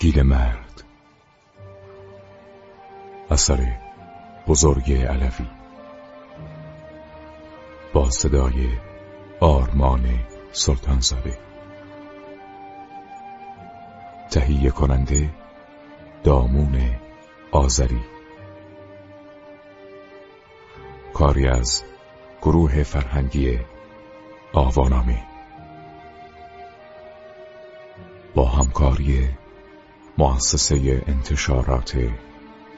گیل مرد. اثر بزرگ علوی. با صدای آرمان سلطانزاده. تهیه کننده دامون آذری. کاری از گروه فرهنگی آوانامه. با همکاری مؤسسه انتشارات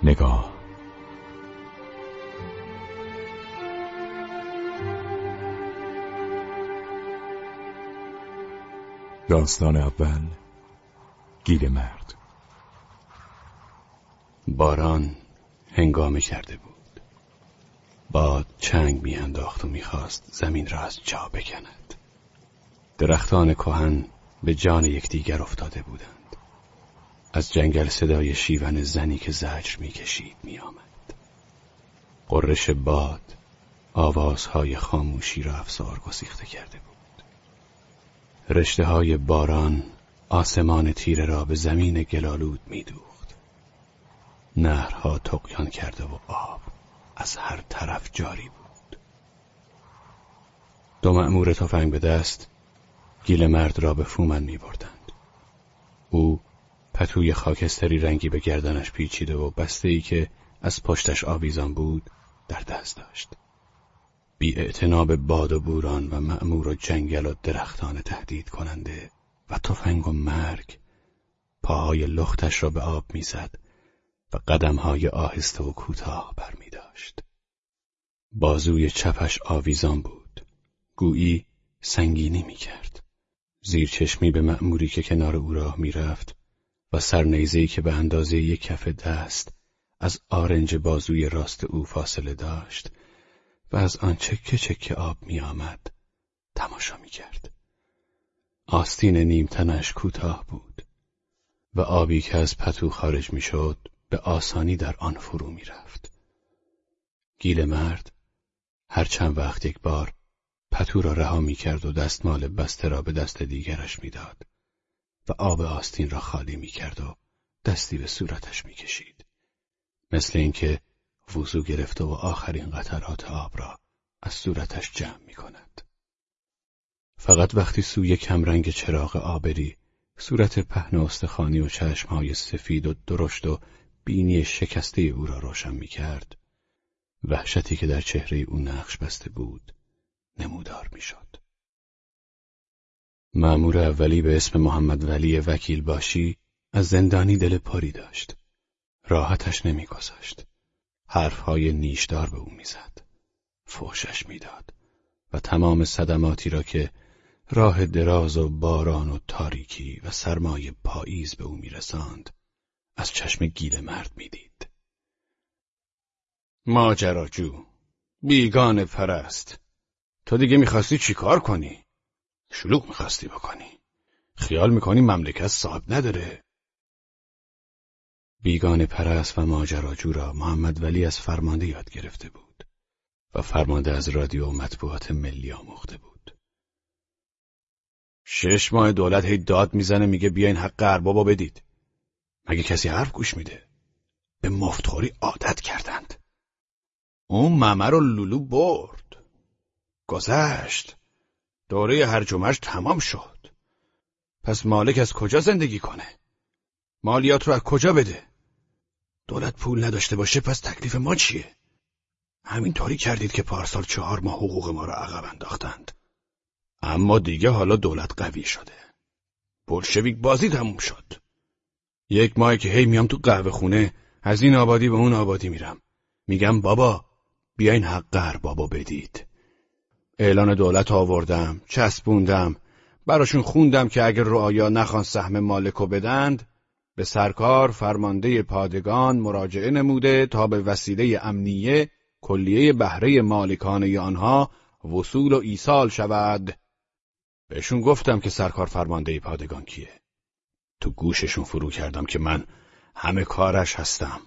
نگاه. داستان اول گیل مرد. باران هنگامه کرده بود. باد چنگ میانداخت و می‌خواست زمین را از جا بکند. درختان کهن به جان یکدیگر افتاده بودند. از جنگل صدای شیون زنی که زجر می‌کشید میآمد قررش باد آوازهای خاموشی را افسار گسیخته کرده بود رشته های باران آسمان تیره را به زمین گلالود میدوخت. نهرها تقیان کرده و آب از هر طرف جاری بود. دو مأمور تفنگ به دست گیل مرد را به فومن می بردند. او پتوی خاکستری رنگی به گردنش پیچیده و بسته ای که از پشتش آویزان بود در دست داشت. بی باد و بوران و معمور و جنگل و درختان تهدید کننده و تفنگ و مرگ پاهای لختش را به آب می‌زد و قدمهای آهسته و کوتاه بر می داشت. بازوی چپش آویزان بود گویی سنگینی می کرد زیر چشمی به مأموری که کنار او راه می رفت و سرنیزهی که به اندازه یک کف دست از آرنج بازوی راست او فاصله داشت و از آن چکه چکه آب می آمد تماشا می کرد. آستین نیمتنش کوتاه بود و آبی که از پتو خارج می شد به آسانی در آن فرو می رفت. گیل مرد هر چند وقت یک بار پتو را رها می کرد و دستمال بسته را به دست دیگرش می‌داد و آب آستین را خالی می کرد و دستی به صورتش می کشید. مثل اینکه وضو گرفته و آخرین قطرات آب را از صورتش جمع می کند. فقط وقتی سوی کمرنگ چراغ آبری صورت پهن استخانی و چشمهای سفید و درشت و بینی شکسته او را روشن می کرد وحشتی که در چهره او نقش بسته بود نمودار می شد. معمور اولی به اسم محمد ولی وکیل باشی از زندانی دل پاری داشت. راحتش نمیگذاشت. حرفهای نیشدار به او می‌زد. فوشش می‌داد و تمام صدماتی را که راه دراز و باران و تاریکی و سرمای پاییز به او میرساند از چشم گیل مرد می‌دید. ماجراجو بیگان پرست تو دیگه می‌خواستی چیکار کنی؟ شلوغ می‌خواستی بکنی خیال می‌کنی مملکت صاحب نداره بیگان پرست و ماجراجو را محمد ولی از فرمانده یاد گرفته بود و فرمانده از رادیو و مطبوعات ملی آموخته بود. شش ماه دولت هی داد می‌زنه میگه بیاین حق اربابا بدید. مگه کسی حرف گوش میده؟ به مفتخوری عادت کردند. اون ممه رو لولو برد. گذشت. دوره هرجمش تمام شد. پس مالک از کجا زندگی کنه؟ مالیات رو از کجا بده؟ دولت پول نداشته باشه پس تکلیف ما چیه؟ همینطوری کردید که پارسال چهار ماه حقوق ما را عقب انداختند. اما دیگه حالا دولت قوی شده. بلشویک بازی تموم شد. یک ماه که هی میام تو قهوه خونه از این آبادی به اون آبادی میرم. میگم بابا بیاین حق بابا بدید. اعلان دولت آوردم، چسبوندم، براشون خوندم که اگر رعایا نخوان سهم مالکو بدند به سرکار فرمانده پادگان مراجعه نموده تا به وسیله امنیه کلیه بهره مالکانه آنها وصول و ایصال شود. بهشون گفتم که سرکار فرمانده پادگان کیه. تو گوششون فرو کردم که من همه کارش هستم.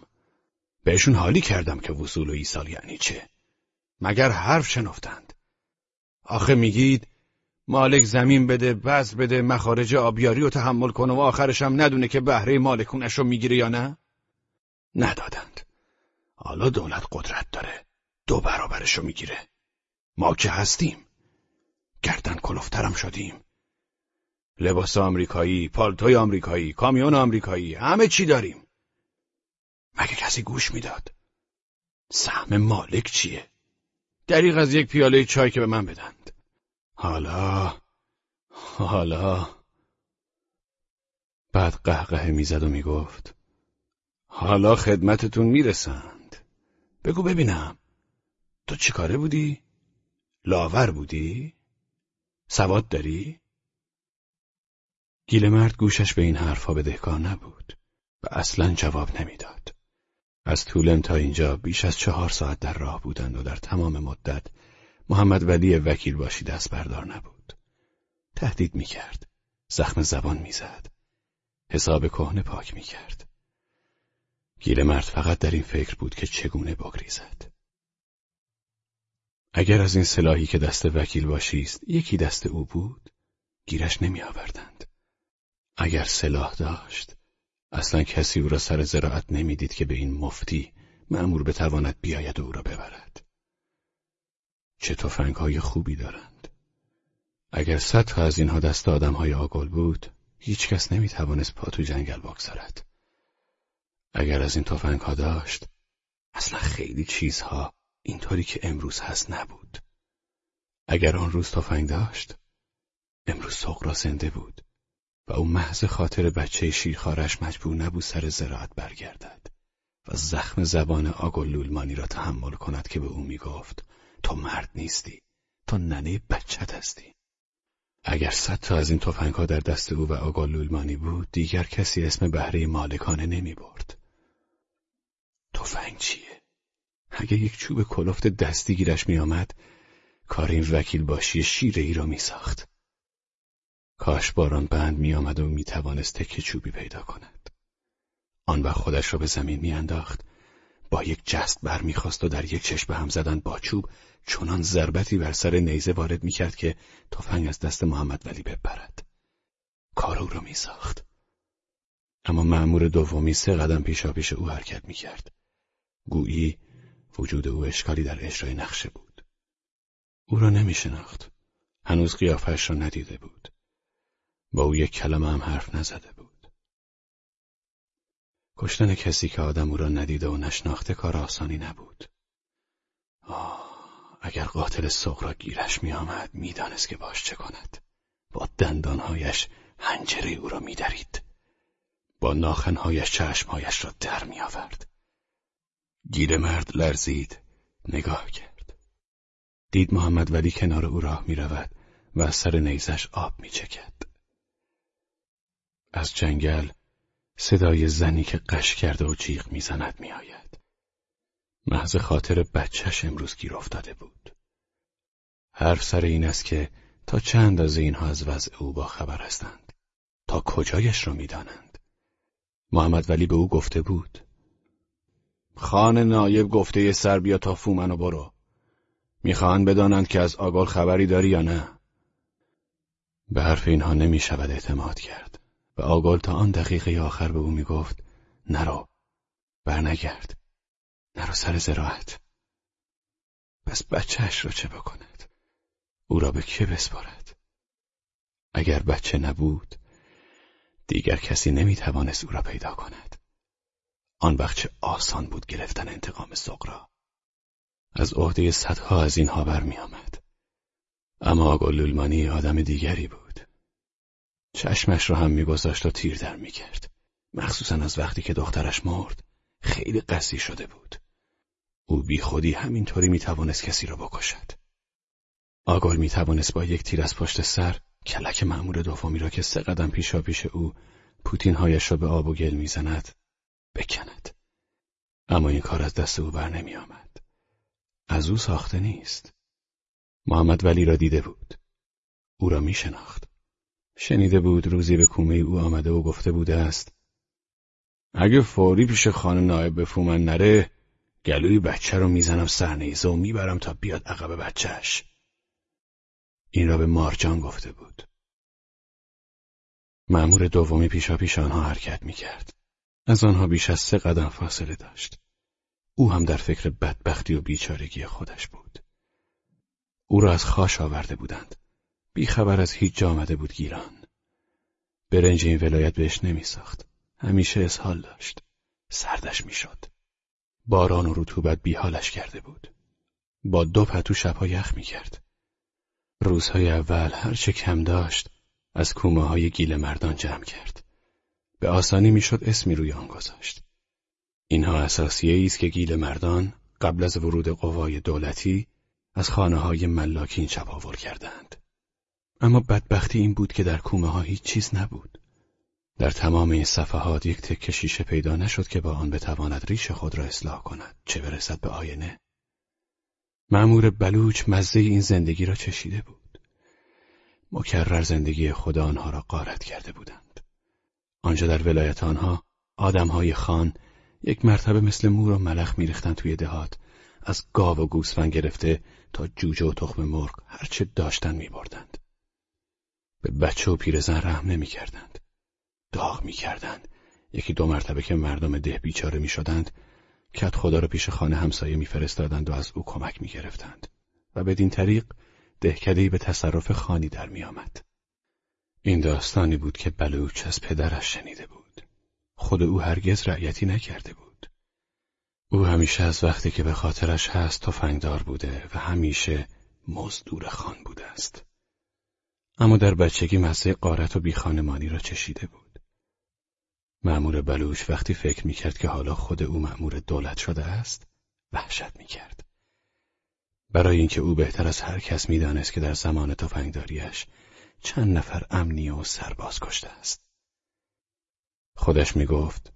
بهشون حالی کردم که وصول و ایصال یعنی چه. مگر حرف شنفتند. آخه میگید مالک زمین بده بذر بده مخارج آبیاری رو تحمل کنه و آخرش هم ندونه که بهره مالکونش رو می‌گیره یا نه ندادند حالا دولت قدرت داره دو برابرش رو می‌گیره ما که هستیم گردن کلفترم شدیم لباس آمریکایی، پالتوی آمریکایی، کامیون آمریکایی، همه چی داریم. مگه کسی گوش می‌داد؟ سهم مالک چیه؟ دریغ از یک پیاله چای که به من بدند. حالا حالا بعد قهقه می‌زد و می‌گفت حالا خدمتتون می‌رسند بگو ببینم تو چیکاره بودی؟ لاور بودی؟ سواد داری؟ مرد گوشش به این حرفها بدهکار نبود و اصلا جواب نمی‌داد. از طولن تا اینجا بیش از چهار ساعت در راه بودند و در تمام مدت محمد ولی وکیل باشی دست بردار نبود. تهدید می‌کرد. زخم زبان می‌زد. حساب کهنه پاک می‌کرد. گیل مرد فقط در این فکر بود که چگونه بگریزد. اگر از این سلاحی که دست وکیل باشی است یکی دست او بود گیرش نمی آوردند. اگر سلاح داشت اصلا کسی او را سر زراعت نمی‌دید که به این مفتی معمور بتواند بیاید و او را ببرد. چه های خوبی دارند. اگر صد تا از اینها دست های آگل بود هیچ کس نمی‌توانست پا تو جنگل بگذارد اگر از این ها داشت اصلا خیلی چیزها اینطوری که امروز هست نبود. اگر آن روز تفنگ داشت امروز سغرا زنده بود. و او محض خاطر بچه شیرخارش مجبور نبود سر زراعت برگردد و زخم زبان آگل لولمانی را تحمل کند که به او می‌گفت تو مرد نیستی تو ننه بچت هستی اگر صد تا از این ها در دست او و آگل لولمانی بود دیگر کسی اسم بهره مالکانه نمی برد تفنگ چیه؟ اگه یک چوب کلفت دستی گیرش می آمد کار این وکیل باشی شیره ای را می ساخت. کاش باران بند می آمد و می توانست چوبی پیدا کند. آن وقت خودش را به زمین می انداخت. با یک جست بر می خواست و در یک چشم هم زدن با چوب چنان ضربتی بر سر نیزه وارد می کرد که تفنگ از دست محمد ولی بپرد. کار او را می ساخت. اما معمور دومی سه قدم پیشا پیش او حرکت می کرد. گویی وجود او اشکالی در اجرای نقشه بود. او را نمی شناخت. هنوز قیافش را ندیده بود. با او یک کلمه هم حرف نزده بود. کشتن کسی که آدم او را ندیده و نشناخته کار آسانی نبود. آه، اگر قاتل سغرا گیرش می آمد می دانست که باش چه کند. با دندانهایش هنجره او را می درید. با ناخنهایش چشمهایش را در می آورد. گیر مرد لرزید نگاه کرد. دید محمد ولی کنار او راه می رود و از سر نیزش آب می چکد. از جنگل صدای زنی که قش کرده و جیغ می‌زند میآید. محض خاطر بچهش امروز گیر افتاده بود. حرف سر این است که تا چند از اینها از وضع او با خبر هستند. تا کجایش را می‌دانند. محمد ولی به او گفته بود. خان نایب گفته سر بیا تا فومن برو. می‌خواهند بدانند که از آگال خبری داری یا نه. به حرف اینها نمی شود اعتماد کرد. و آگال تا آن دقیقه آخر به او می‌گفت نرو. برنگرد. نرو سر زراعت. پس بچهش را چه بکند؟ او را به که بسپارد؟ اگر بچه نبود دیگر کسی نمی‌توانست او را پیدا کند. آن وقت چه آسان بود گرفتن انتقام سقرا از عهده صدها از اینها برمیآمد. اما آقا لولمانی آدم دیگری بود. چشمش را هم میگذاشت و تیر در می‌کرد. مخصوصا از وقتی که دخترش مرد خیلی قصی شده بود. او بی خودی همینطوری می‌توانست کسی را بکشد. آگال می‌توانست با یک تیر از پشت سر کلک معمور دومی را که سه قدم پیشا پیش او پوتینهایش را به آب و گل می‌زند بکند. اما این کار از دست او بر نمی آمد. از او ساخته نیست. محمد ولی را دیده بود. او را می شناخت. شنیده بود روزی به کومه او آمده و گفته بوده است اگه فوری پیش خانه نایب به فومن نره گلوی بچه رو می‌زنم سرنیزه و می‌برم تا بیاد عقب بچهش این را به مارجان گفته بود. معمور دومی پیشا پیش آنها حرکت می کرد. از آنها بیش از سه قدم فاصله داشت. او هم در فکر بدبختی و بیچارگی خودش بود. او را از خاش آورده بودند. بیخبر از هیچ جا آمده بود گیران. برنج این ولایت بهش نمی ساخت. همیشه اسهال داشت. سردش می‌شد. باران و رطوبت بیحالش کرده بود. با دو پتو شبها یخ می کرد. روزهای اول هرچه کم داشت از کومه های گیل مردان جمع کرد. به آسانی می‌شد اسمی روی آن گذاشت. اینها اساسیه است که گیل مردان قبل از ورود قوای دولتی از خانه های ملاکین چپاول کردند. اما بدبختی این بود که در کومه ها هیچ چیز نبود. در تمام این صفحات یک تکه شیشه پیدا نشد که با آن بتواند ریش خود را اصلاح کند چه برسد به آینه. معمور بلوچ مزه این زندگی را چشیده بود. مکرر زندگی خود آنها را قارت کرده بودند. آنجا در ولایت آنها آدمهای خان یک مرتبه مثل مور و ملخ میریختند توی دهات از گاو و گوسفند گرفته تا جوجه و تخم مرغ هرچه داشتن میبردند. به بچه و پیرزن رحم نمی‌کردند. داغ می‌کردند. یکی دو مرتبه که مردم ده بیچاره می‌شدند کت خدا را پیش خانه همسایه میفرستادند و از او کمک می‌گرفتند و بدین طریق دهکدهای به تصرف خانی در میآمد. این داستانی بود که بلوچ از پدرش شنیده بود. خود او هرگز رعیتی نکرده بود. او همیشه از وقتی که به خاطرش هست تفنگدار بوده و همیشه مزدور خان بوده است. اما در بچگی مزه قارت و بیخانمانی را چشیده بود. معمور بلوچ وقتی فکر می‌کرد که حالا خود او معمور دولت شده است، وحشت می‌کرد. برای اینکه او بهتر از هر کس می‌دانست که در زمان تفنگداریش چند نفر امنی و سرباز کشته است. خودش می‌گفت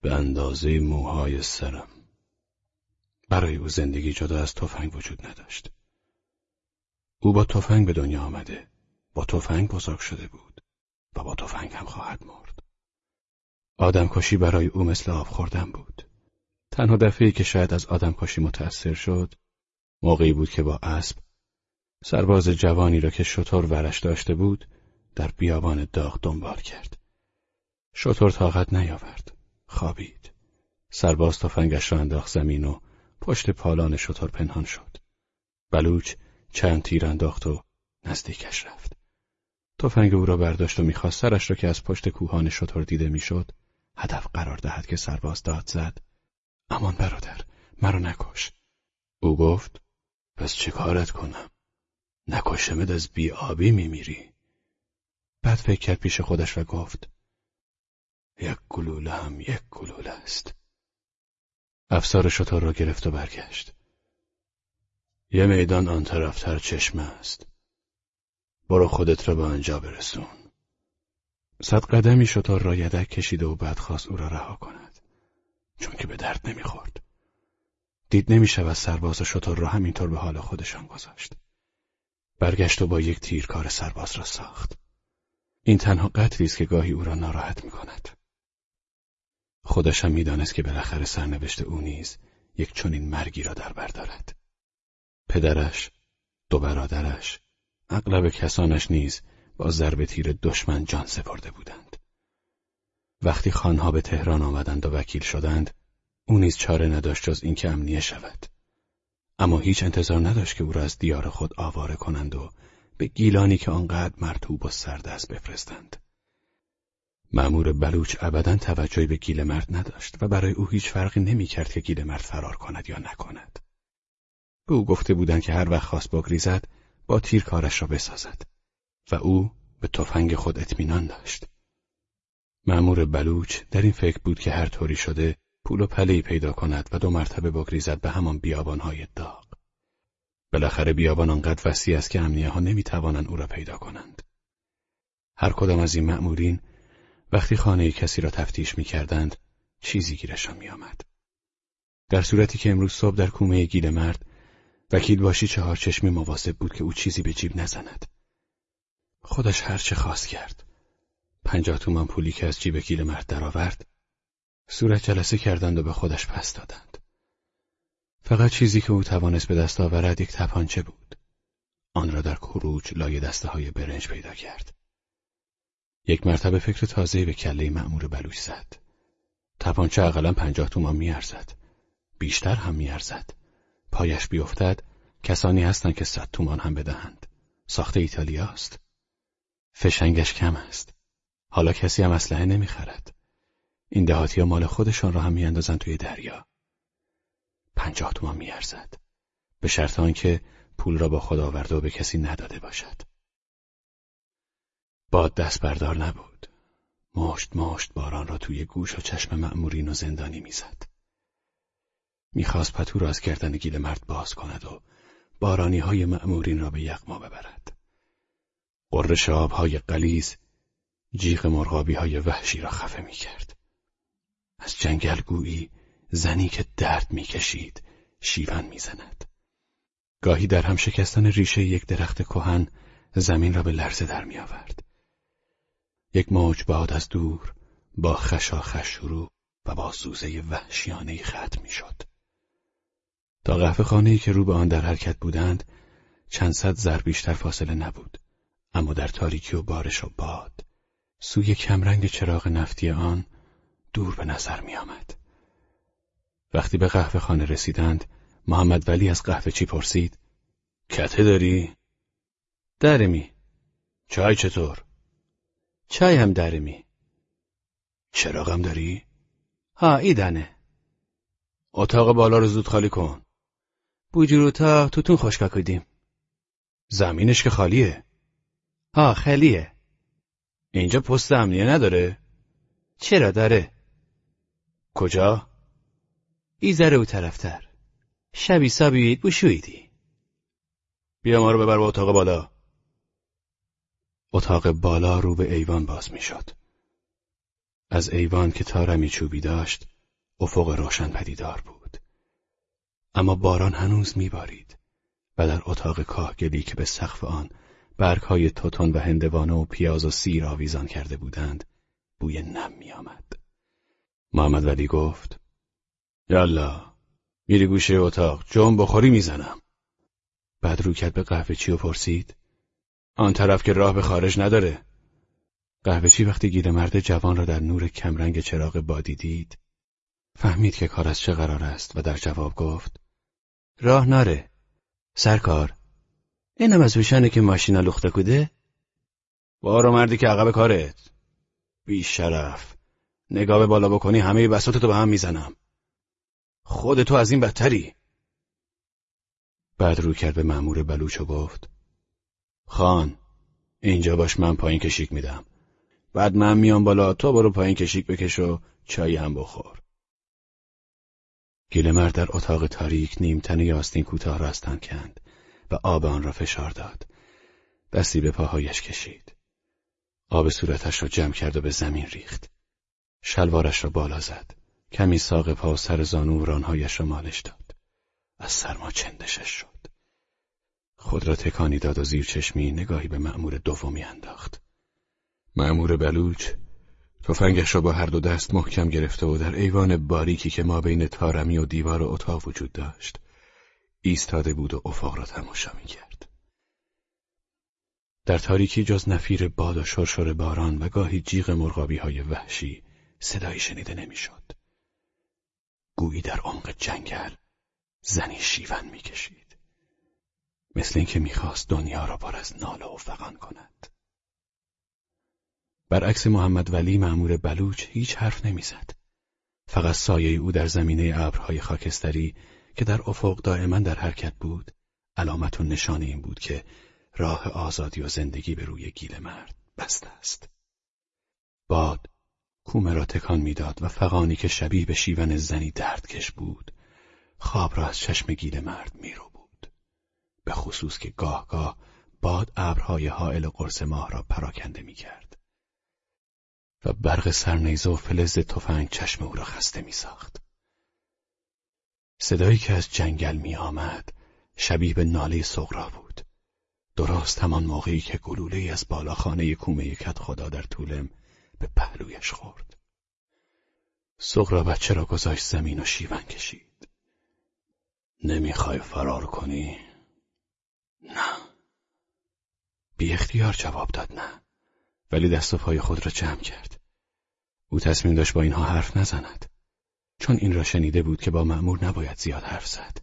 به اندازه موهای سرم. برای او زندگی جدا از تفنگ وجود نداشت. او با تفنگ به دنیا آمده، با تفنگ بزرگ شده بود و با تفنگ هم خواهد مرد. آدمکشی برای او مثل آب خوردن بود. تنها دفعه که شاید از آدمکشی متأثر شد، موقعی بود که با اسب سرباز جوانی را که شطور ورش داشته بود در بیابان داغ دنبال کرد. شطور طاقت نیاورد. خوابید. سرباز تفنگش را انداخت زمین و پشت پالان شطور پنهان شد. بلوچ چند تیر انداخت و نزدیکش رفت. تفنگ او را برداشت و می‌خواست سرش را که از پشت کوهان شطور دیده می‌شد هدف قرار دهد که سرباز داد زد. امان برادر مرا نکش. او گفت پس چه کارت کنم؟ نکشمت از بیابی میمیری. بعد فکر کرد پیش خودش و گفت یک گلوله هم یک گلوله است. افسار شطور را گرفت و برگشت. یه میدان آن طرفتر چشمه است. برو خودت را به آنجا برسون. صد قدمی شطور را یدک کشیده و بعد خواست او را رها کند. چون که به درد نمی‌خورد. دید نمی‌شود سرباز و شطور را همینطور به حال خودشان گذاشت. برگشت و با یک تیر کار سرباز را ساخت. این تنها قتلی است که گاهی او را ناراحت می کند. خودش هم می‌دانست که بالاخره سرنوشت او نیز یک چنین مرگی را در بردارد. پدرش، دو برادرش، اغلب کسانش نیز با ضرب تیر دشمن جان سپرده بودند. وقتی خانها به تهران آمدند و وکیل شدند، او نیز چاره نداشت جز اینکه امنیه شود. اما هیچ انتظار نداشت که او را از دیار خود آواره کنند و به گیلانی که آنقدر مرتوب و سرد است بفرستند. معمور بلوچ ابدا توجهی به گیل مرد نداشت و برای او هیچ فرقی نمی‌کرد که گیل مرد فرار کند یا نکند. به او گفته بودند که هر وقت خواست بگریزد با تیر کارش را بسازد و او به تفنگ خود اطمینان داشت. معمور بلوچ در این فکر بود که هر طوری شده پول و پلهی پیدا کند و دو مرتبه بگریزد به همان بیابانهای داغ. بالاخره بیابان آنقدر وسیع است که امنیه ها نمی‌توانند او را پیدا کنند. هر کدام از این مأمورین وقتی خانه کسی را تفتیش می‌کردند چیزی گیرشان میآمد. در صورتی که امروز صبح در کومه گیل مرد وکیل باشی چهار چشمی مواظب بود که او چیزی به جیب نزند. خودش هر چه خواست کرد. پنجاه تومان پولی که از جیب گیل مرد درآورد صورت جلسه کردند و به خودش پس دادند. فقط چیزی که او توانست به دست آورد یک تپانچه بود. آن را در کروچ لای دسته های برنج پیدا کرد. یک مرتبه فکر تازه به کله مأمور بلوچ زد. تپانچه اقلا پنجاه تومان میارزد. بیشتر هم میارزد. پایش بیفتد کسانی هستند که صد تومان هم بدهند. ساخت ایتالیاست. فشنگش کم است. حالا کسی هم اسلحه نمی‌خرد. این دهاتی ها مال خودشان را هم میاندازند توی دریا. پنجاه تومان میارزد. به شرط آنکه پول را با خود آورده و به کسی نداده باشد. باد دست بردار نبود. مشت مشت باران را توی گوش و چشم مأمورین و زندانی می‌زد. می‌خواست پتو را از گردن گیل مرد باز کند و بارانی های مأمورین را به یغما ببرد. قررش های قلیز جیغ مرغابی های وحشی را خفه می‌کرد. از جنگل گویی زنی که درد می‌کشید شیون می‌زند. گاهی در هم شکستن ریشه یک درخت کهن زمین را به لرزه در می آورد. یک موج باد از دور با خشاخش شروع و با سوزه وحشیانه ختم می شد. تا قهوه خانه که رو به آن در حرکت بودند چند صد زر بیشتر فاصله نبود اما در تاریکی و بارش و باد سوی کمرنگ چراغ نفتی آن دور به نظر می آمد. وقتی به قهوه خانه رسیدند محمد ولی از قهوه چی پرسید؟ کته داری؟ درمی چای چطور؟ چای هم درمی چراغم داری؟ ها ایدنه اتاق بالا رو زود خالی کن بوجور اتاق توتون خوشکا کدیم زمینش که خالیه ها خالیه اینجا پست امنیه نداره؟ چرا داره؟ کجا؟ ایزره او طرفتر شبی سابید بوشویدی بیا ما رو ببر به اتاق بالا اتاق بالا رو به ایوان باز می‌شد. از ایوان که تارمی چوبی داشت افق روشن پدیدار بود اما باران هنوز میبارید و در اتاق کاهگلی که به سقف آن برگهای توتون و هندوانه و پیاز و سیر آویزان کرده بودند بوی نم میآمد. محمد ولی گفت یالا میری گوشه اتاق جون بخوری می‌زنم. بعد رو کرد به قهوه چی و پرسید آن طرف که راه به خارج نداره. قهوه چی وقتی گیل مرد جوان را در نور کمرنگ چراغ بادی دید فهمید که کار از چه قرار است و در جواب گفت راه ناره. سرکار. اینم از وشانه که ماشینا لخته کده بارو مردی که عقب کارت. بی شرف. نگاه به بالا بکنی همه بساطتو به هم می‌زنم. خود تو از این بدتری. بعد رو کرد به مأمور بلوچ و گفت خان اینجا باش من پایین کشیک میدم. بعد من میام بالا تو برو پایین کشیک بکش و چای هم بخور. گیلمر در اتاق تاریک نیمتنه آستین کوتاه را کند و آب آن را فشار داد. دستی به پاهایش کشید. آب صورتش را جمع کرد و به زمین ریخت. شلوارش را بالا زد. کمی ساق پا و سر زانو رانهایش را مالش داد. از سرما چندشش شد. خود را تکانی داد و زیر چشمی نگاهی به مأمور دومی انداخت. مأمور بلوچ تفنگش را با هر دو دست محکم گرفته و در ایوان باریکی که ما بین تارمی و دیوار و اتاق وجود داشت ایستاده بود و افاق را تماشا کرد. در تاریکی جز نفیر باد و شرشر باران و گاهی جیغ مرغابی های وحشی صدایی شنیده نمی‌شد. گویی در عمق جنگل زنی شیون می‌کشید مثل اینکه می‌خواست دنیا را بار از ناله و فغان کند برعکس محمد ولی معمور بلوچ هیچ حرف نمی‌زد. فقط سایه او در زمینه ابرهای خاکستری که در افق دائما در حرکت بود علامت و نشان این بود که راه آزادی و زندگی به روی گیل مرد بسته است. باد کومه را تکان می‌داد و فقانی که شبیه به شیون زنی دردکش بود خواب را از چشم گیل مرد میرو بود. به خصوص که گاه گاه باد ابرهای حائل قرص ماه را پراکنده می‌کرد. و برق سرنیزه و فلز تفنگ چشم او را خسته میساخت. صدایی که از جنگل می آمد شبیه به ناله سغرا بود. درست همان موقعی که گلوله از بالاخانه کومه کت خدا در طولم به پهلویش خورد. سغرا بچه را گذاشت زمین و شیون کشید. نمی‌خوای فرار کنی؟ نه. بی اختیار جواب داد نه. ولی دست و پای خود را جمع کرد. او تصمیم داشت با اینها حرف نزند. چون این را شنیده بود که با مأمور نباید زیاد حرف زد.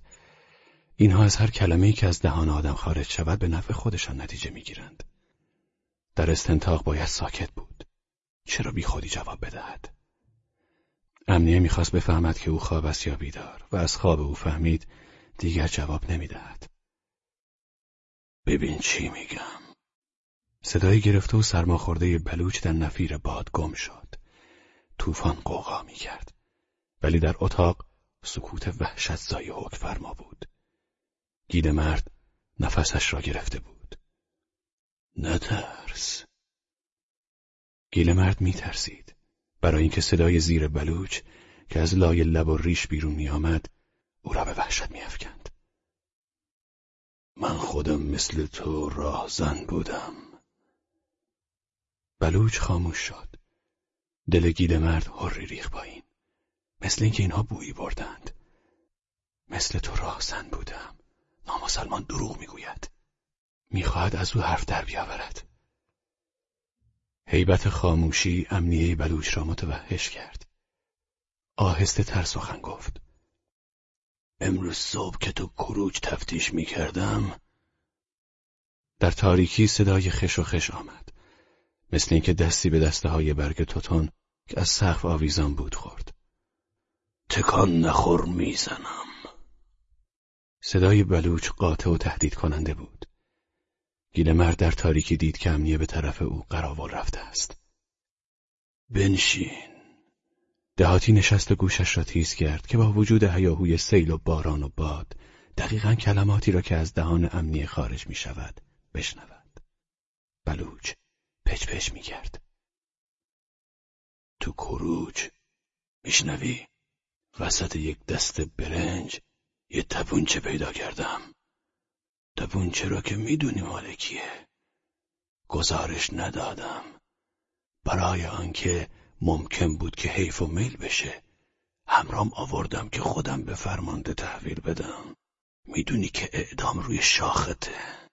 اینها از هر کلمه که از دهان آدم خارج شود به نفع خودشان نتیجه می‌گیرند. در استنتاق باید ساکت بود. چرا بی خودی جواب بدهد؟ امنیه می‌خواست بفهمد که او خواب است یا بیدار و از خواب او فهمید دیگر جواب نمی‌دهد. ببین چی میگم. صدای گرفته و سرماخورده بلوچ در نفیر باد گم شد. طوفان قوقا می‌کرد ولی در اتاق سکوت وحشت زای حک فرما بود. گید مرد نفسش را گرفته بود. نترس. گیل مرد می ترسید. برای اینکه صدای زیر بلوچ که از لای لب و ریش بیرون می آمد او را به وحشت می افکند. من خودم مثل تو راهزن بودم. بلوچ خاموش شد. دل گیل مرد هری ریخ پایین. مثل اینکه اینها بویی بردند. مثل تو راهزن بودم. نامسلمان دروغ می‌گوید. می‌خواهد از او حرف در بیاورد. حیبت خاموشی امنیه بلوچ را متوحش کرد. آهسته تر سخن گفت. امروز صبح که تو کروج تفتیش می‌کردم در تاریکی صدای خش و خش آمد. مثل اینکه دستی به دسته های برگ توتون که از سقف آویزان بود خورد. تکان نخور می‌زنم. صدای بلوچ قاطع و تهدید کننده بود. مرد در تاریکی دید که امنیه به طرف او قراول رفته است. بنشین. دهاتی نشست و گوشش را تیز کرد که با وجود هیاهوی سیل و باران و باد دقیقا کلماتی را که از دهان امنیه خارج می شود بشنود. بلوچ پچ پچ می کرد تو کروج میشنوی؟ وسط یک دست برنج یه تپونچه پیدا کردم. تپونچه را که می‌دونی مالکیه گزارش ندادم. برای آنکه ممکن بود که حیف و میل بشه همرام آوردم که خودم به فرمانده تحویل بدم. می‌دونی که اعدام روی شاخته.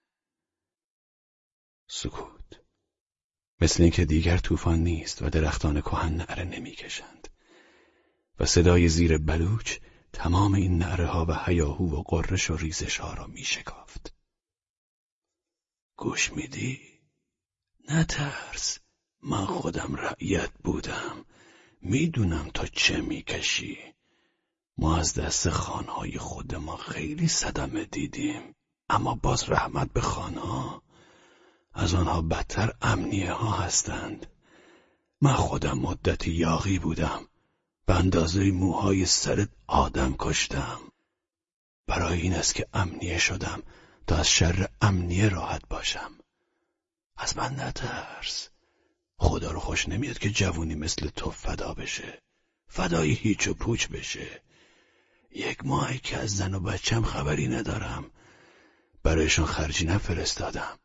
سکوت. مثل اینکه دیگر طوفان نیست و درختان کهن نعره نمی‌کشند. و صدای زیر بلوچ تمام این نعره ها و هیاهو و قررش و ریزش ها را می شکافت. گوش میدی؟ نترس. من خودم رعیت بودم. می‌دونم تا چه می‌کشی. ما از دست خانهای خود ما خیلی صدمه دیدیم. اما باز رحمت به خانها. از آنها بدتر امنیه ها هستند. من خودم مدتی یاغی بودم به اندازه موهای سرت آدم کشتم. برای این است که امنیه شدم تا از شر امنیه راحت باشم. از من نترس. خدا رو خوش نمیاد که جوونی مثل تو فدا بشه. فدای هیچ و پوچ بشه. یک ماهی که از زن و بچم خبری ندارم. برایشان خرجی نفرستادم.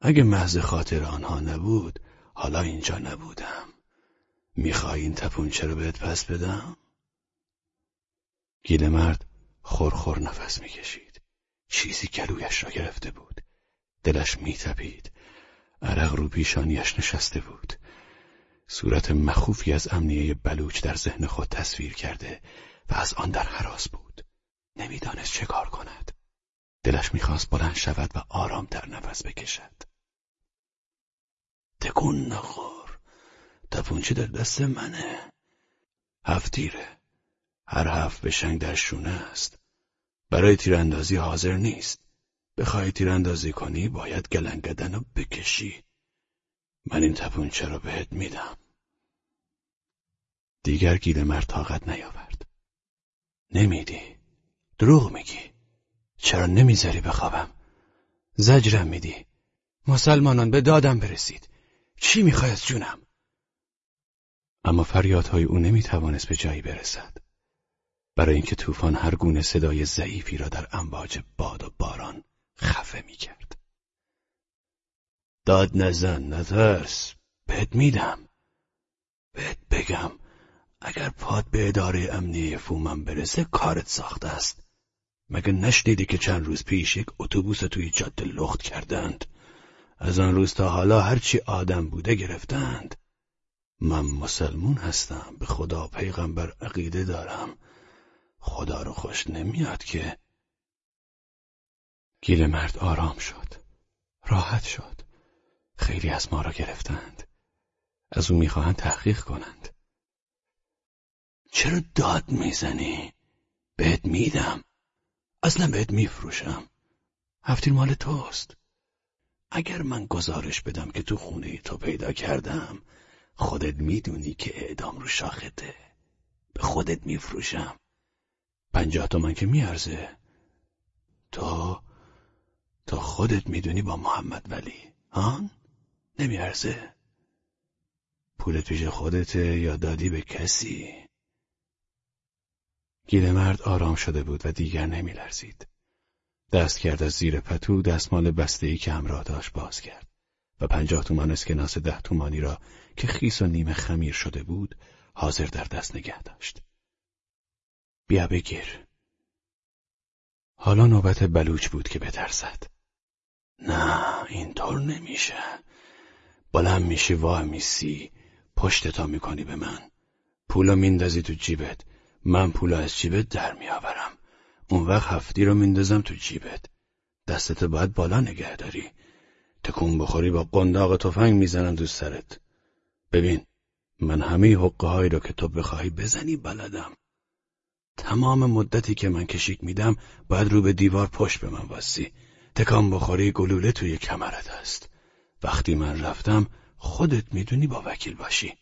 اگه محض خاطر آنها نبود حالا اینجا نبودم. می‌خوای این تپونچه رو بهت پس بدم؟ گیل مرد خورخور نفس می‌کشید. چیزی گلویش را گرفته بود. دلش میتپید. عرق رو پیشانیش نشسته بود. صورت مخوفی از امنیه بلوچ در ذهن خود تصویر کرده و از آن در حراس بود. نمی‌دانست چه کار کند. دلش می‌خواست بلند شود و آرام در نفس بکشد. تکون نخور. تپونچه در دست منه. هفتیره هر هفت بشنگ در شونه است. برای تیراندازی حاضر نیست. بخوای تیراندازی کنی باید گلنگدن رو بکشی. من این تپونچه رو بهت میدم. دیگر گیل مرد طاقت نیاورد. نمیدی. دروغ میگی. چرا نمی‌ذاری بخوابم؟ زجرم میدی. مسلمانان به دادم برسید. چی می‌خوای از جونم؟ اما فریادهای او نمی‌توانست به جایی برسد. برای اینکه طوفان هر گونه صدای ضعیفی را در امواج باد و باران خفه می‌کرد. داد نزن نترس. بهت میدم. بهت بگم اگر پاد به اداره امنیه فومن برسه کارت ساخته است. مگه نشنیدی که چند روز پیش یک اتوبوس توی جاده لخت کردند؟ از آن روز تا حالا هرچی آدم بوده گرفتند. من مسلمون هستم به خدا پیغمبر عقیده دارم. خدا رو خوش نمیاد که گیل مرد آرام شد راحت شد. خیلی از ما را گرفتند. از او می‌خواهند تحقیق کنند. چرا داد می‌زنی؟ بهت میدم. اصلا بهت میفروشم. هفتیر مال توست. اگر من گزارش بدم که تو خونه تو پیدا کردم خودت می‌دونی که اعدام رو شاخته. به خودت میفروشم. پنجاه تومن که میارزه. تو تو خودت می‌دونی با محمد ولی. هان نمیارزه. پول پیش خودته یا دادی به کسی؟ مرد آرام شده بود و دیگر نمیلرزید. دست کرد از زیر پتو دستمال بسته که همراه داشت باز کرد و پنجاه تومان اسکناس ده تومانی را که خیس و نیمه خمیر شده بود حاضر در دست نگه داشت. بیا بگیر. حالا نوبت بلوچ بود که بترسد. نه اینطور نمیشه. بلند میشی وای میسی پشتتا می‌کنی به من. پولا میندازی تو جیبت من پول از جیبت در میآورم اون وقت هفتی رو میندازم تو جیبت. دستت باید بالا نگه داری. تکون بخوری با قنداق تفنگ می‌زنم دو سرت. ببین من همه حقه هایی رو که تو بخواهی بزنی بلدم. تمام مدتی که من کشیک میدم باید رو به دیوار پشت به من واسی تکان بخوری گلوله توی کمرت هست. وقتی من رفتم خودت می‌دونی با وکیل باشی.